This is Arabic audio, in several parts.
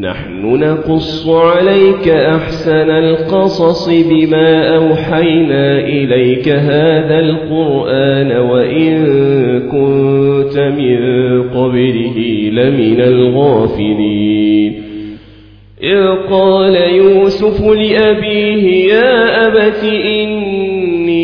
نحن نقص عليك أحسن القصص بما أوحينا إليك هذا القرآن وإن كنت من قبله لمن الغافلين. إذ قال يوسف لأبيه يا أبت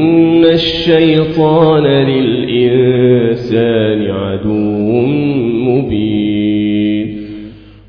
إن الشيطان للإنسان عدو مبين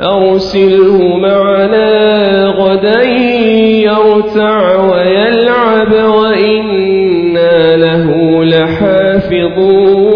أرسله معنا غدا يرتع ويلعب وإنا له لحافظون.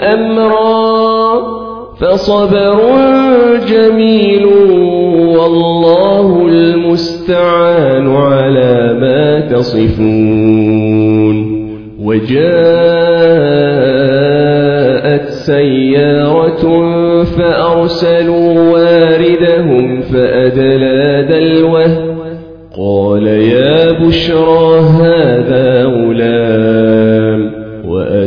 أمرا فصبر جميل والله المستعان على ما تصفون وجاءت سيارة فأرسلوا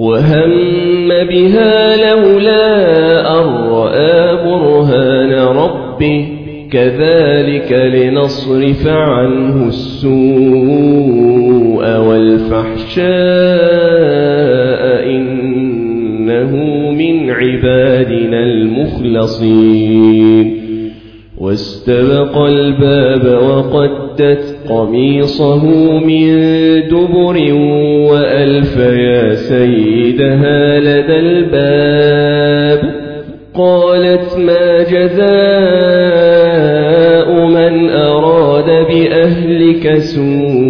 وهم بها لولا رأى برهان ربه كذلك لنصرف عنه السوء والفحشاء إنه من عبادنا المخلصين واستبق الباب وقدت قميصه من دبر وألف يا سيدها لدى الباب. قالت ما جزاء من أراد بأهلك سوءا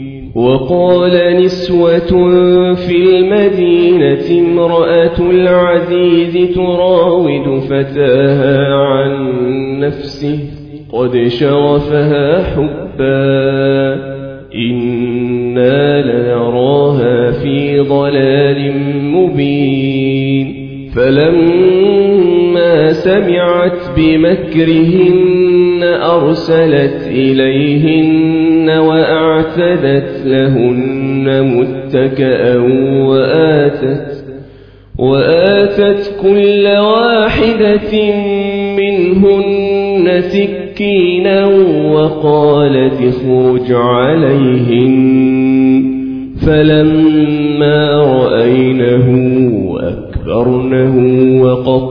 وقال نسوة في المدينة امرأة العزيز تراود فتاها عن نفسه قد شغفها حبا إنا لنراها في ضلال مبين. فلما سمعت بمكرهن أرسلت إليهن وأعتدت لهن متكأا وآتت وآتت كل واحدة منهن سكينا وقالت اخرج عليهن فلما رأينه أكبرنه وقط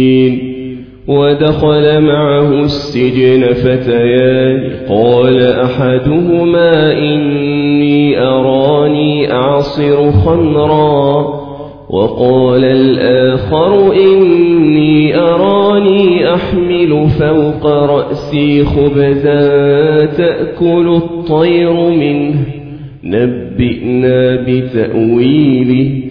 ودخل معه السجن فتيان. قال أحدهما إني أراني أعصر خمرا. وقال الآخر إني أراني أحمل فوق رأسي خبزا تأكل الطير منه. نبئنا بتأويله.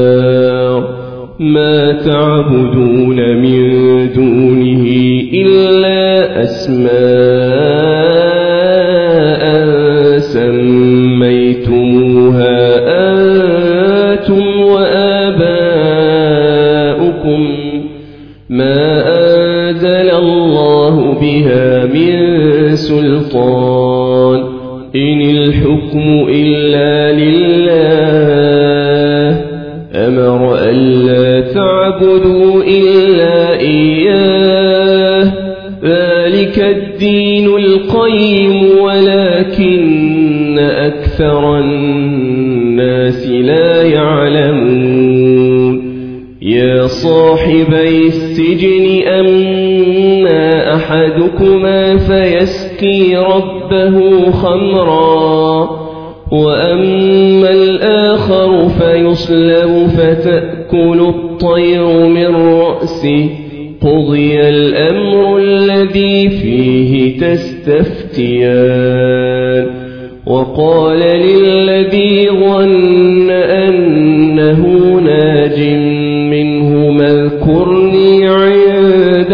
ما تعبدون من دونه إلا أسماء ربه خمرا وأما الآخر فيصلب فتأكل الطير من رأسه. قضي الأمر الذي فيه تستفتيان. وقال للذي ظن أنه ناج منهما اذكرني عند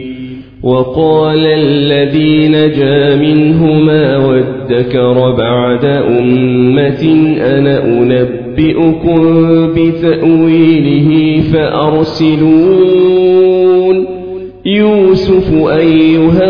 وقال الذي نجا منهما وادكر بعد أمة أنا أنبئكم بتأويله فأرسلون. يوسف أيها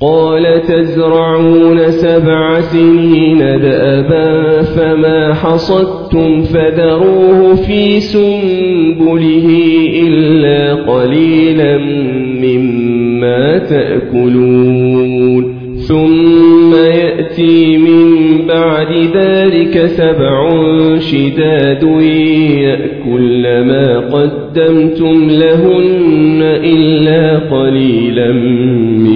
قال تزرعون سبع سنين دأبا فما حصدتم فذروه في سنبله إلا قليلا مما تأكلون. ثم يأتي من بعد ذلك سبع شداد يأكل ما قدمتم لهن إلا قليلا مما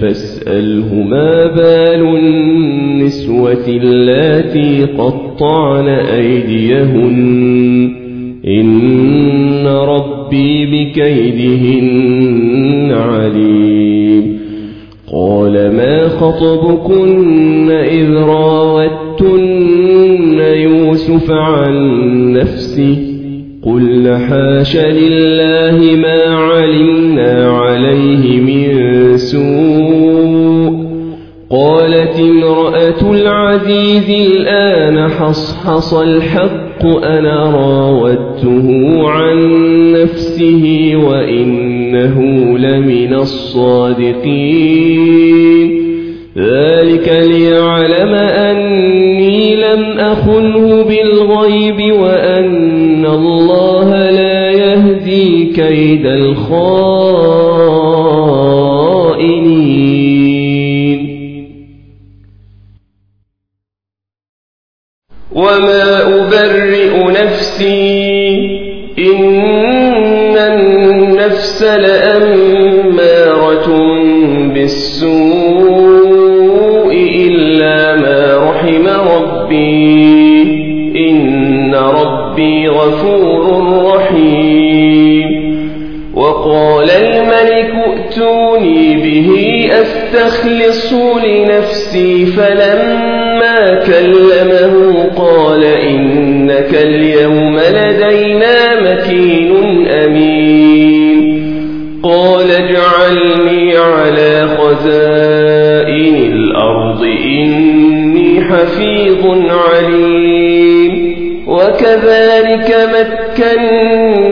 فاسأله ما بال النسوة اللاتي قطعن أيديهن؟ إن ربي بكيدهن عليم. قال ما خطبكن إذ راوتن يوسف عن نفسه؟ قل حاش لله ما علمنا عليه من سوء قالت امرأة العزيز الآن حصحص الحق أنا راودته عن نفسه وإنه لمن الصادقين ذلك ليعلم أني لم أخنه بالغيب وأن الله لا يهدي كيد الخائنين. وما أبرئ وقال الملك ائتوني به أستخلص لنفسي فلما كلمه قال إنك اليوم لدينا مكين أمين. قال اجعلني على خزائن الأرض إني حفيظ عليم. وكذلك مكنا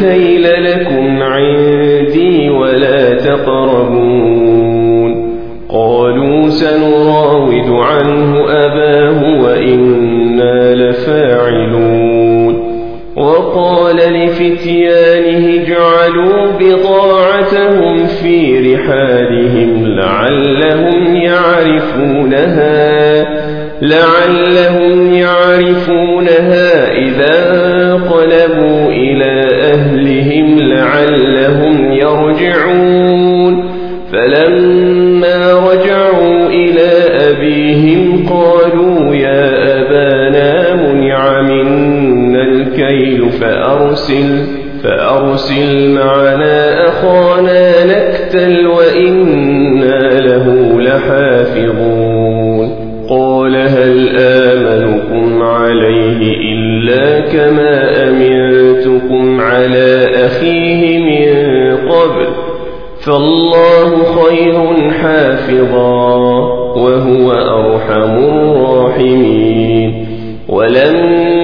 كيل لكم عندي ولا تقربون. قالوا سنراود عنه أباه وإنا لفاعلون. وقال لفتيانه اجعلوا بضاعتهم في رحالهم لعلهم يعرفونها لعلهم يعرفونها. فأرسل فأرسل معنا أخانا نكتل وإنا له لحافظون. قال هل آمنكم عليه إلا كما أمنتكم على أخيه من قبل؟ فالله خير حافظا وهو أرحم الراحمين. ولما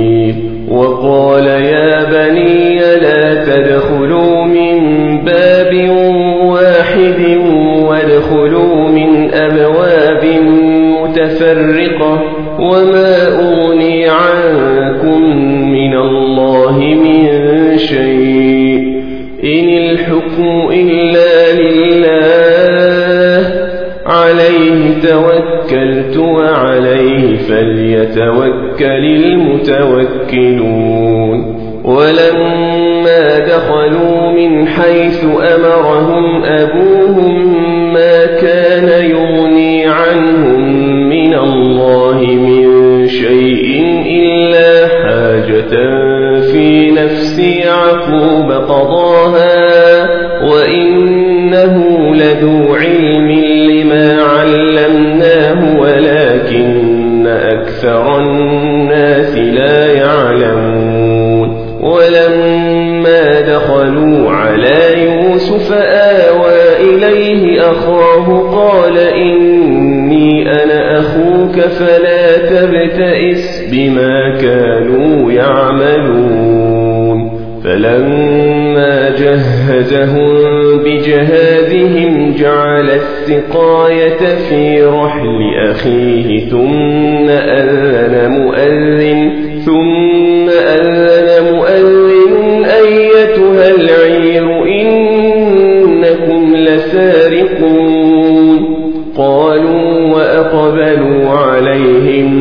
إليه أخاه قال إني أنا أخوك فلا تبتئس بما كانوا يعملون. فلما جهزهم بجهازهم جعل السقاية في رحل أخيه ثم أذن مؤذن ثم أذن مؤذن أيتها العير إنكم لسارقون قالوا وأقبلوا عليهم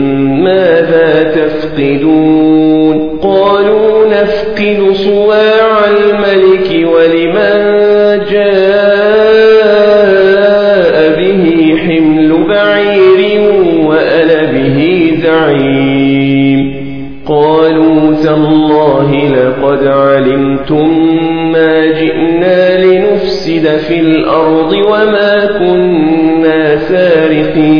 ماذا تفقدون؟ قالوا نفقد صواع الملك ولمن لنفسد في الأرض وما كنا سارقين.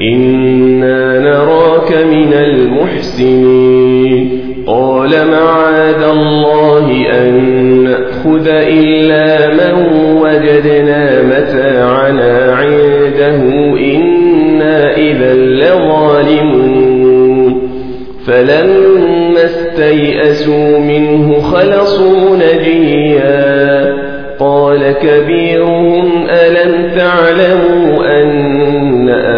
إنا نراك من المحسنين قال معاذ الله أن نأخذ إلا من وجدنا متاعنا عنده إنا إذا لظالمون فلما استيئسوا منه خلصوا نجيا قال كبيرهم ألم تعلموا أن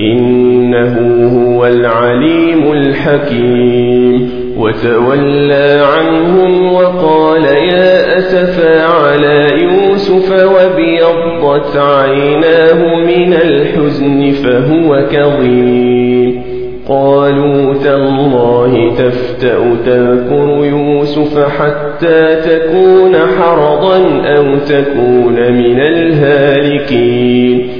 إنه هو العليم الحكيم. وتولى عنهم وقال يا أسفا على يوسف وبيضت عيناه من الحزن فهو كظيم. قالوا تالله تفتأ تذكر يوسف حتى تكون حرضا أو تكون من الهالكين.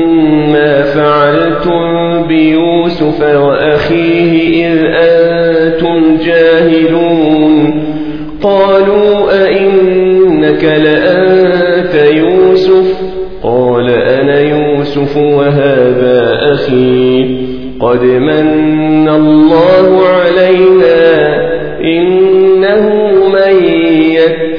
ما فعلتم بيوسف وأخيه إذ أنتم جاهلون قالوا أئنك لأنت يوسف قال أنا يوسف وهذا أخي قد من الله علينا من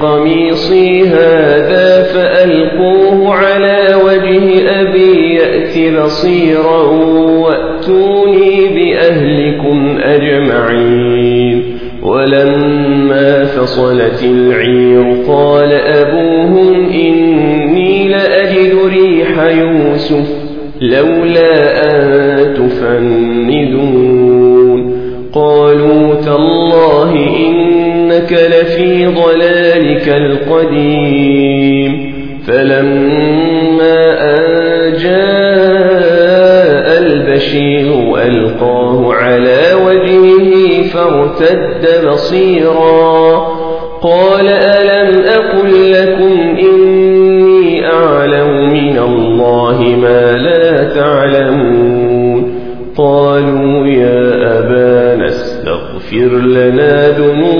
بقميصي هذا فألقوه على وجه أبي يأت بصيرا وأتوني بأهلكم أجمعين. ولما فصلت العير قال أبوهم إني لأجد ريح يوسف لولا أن تفندون. قالوا تالله إنك لفي ضلالك القديم. فلما أن جاء البشير ألقاه على وجهه فارتد بصيرا. قال ألم أقل لكم إني أعلم من الله ما لا تعلمون. قالوا يا أبانا استغفر لنا ذنوبنا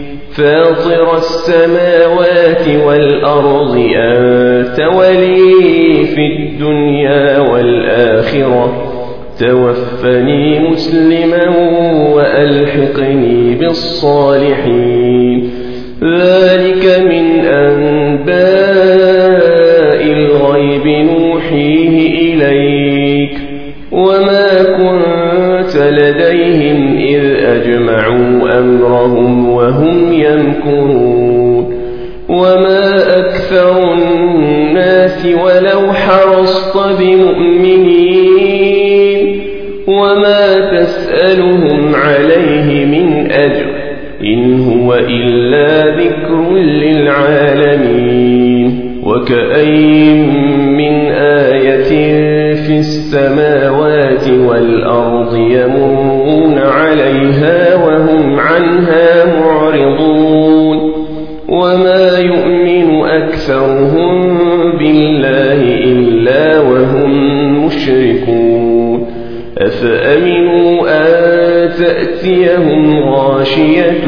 فاطر السماوات والأرض أنت ولي في الدنيا والآخرة. توفني مسلما وألحقني بالصالحين. ذلك من أنباء الغيب نوحيه إليك. وما كنت لديهم أجمعوا أمرهم وهم يمكرون. وما أكثر الناس ولو حرصت بمؤمنين. وما تسألهم عليه من أجر إن هو إلا ذكر للعالمين. وكأين السماوات والأرض يمرون عليها وهم عنها معرضون وما يؤمن أكثرهم بالله إلا وهم مشركون أفأمنوا أن تأتيهم غاشية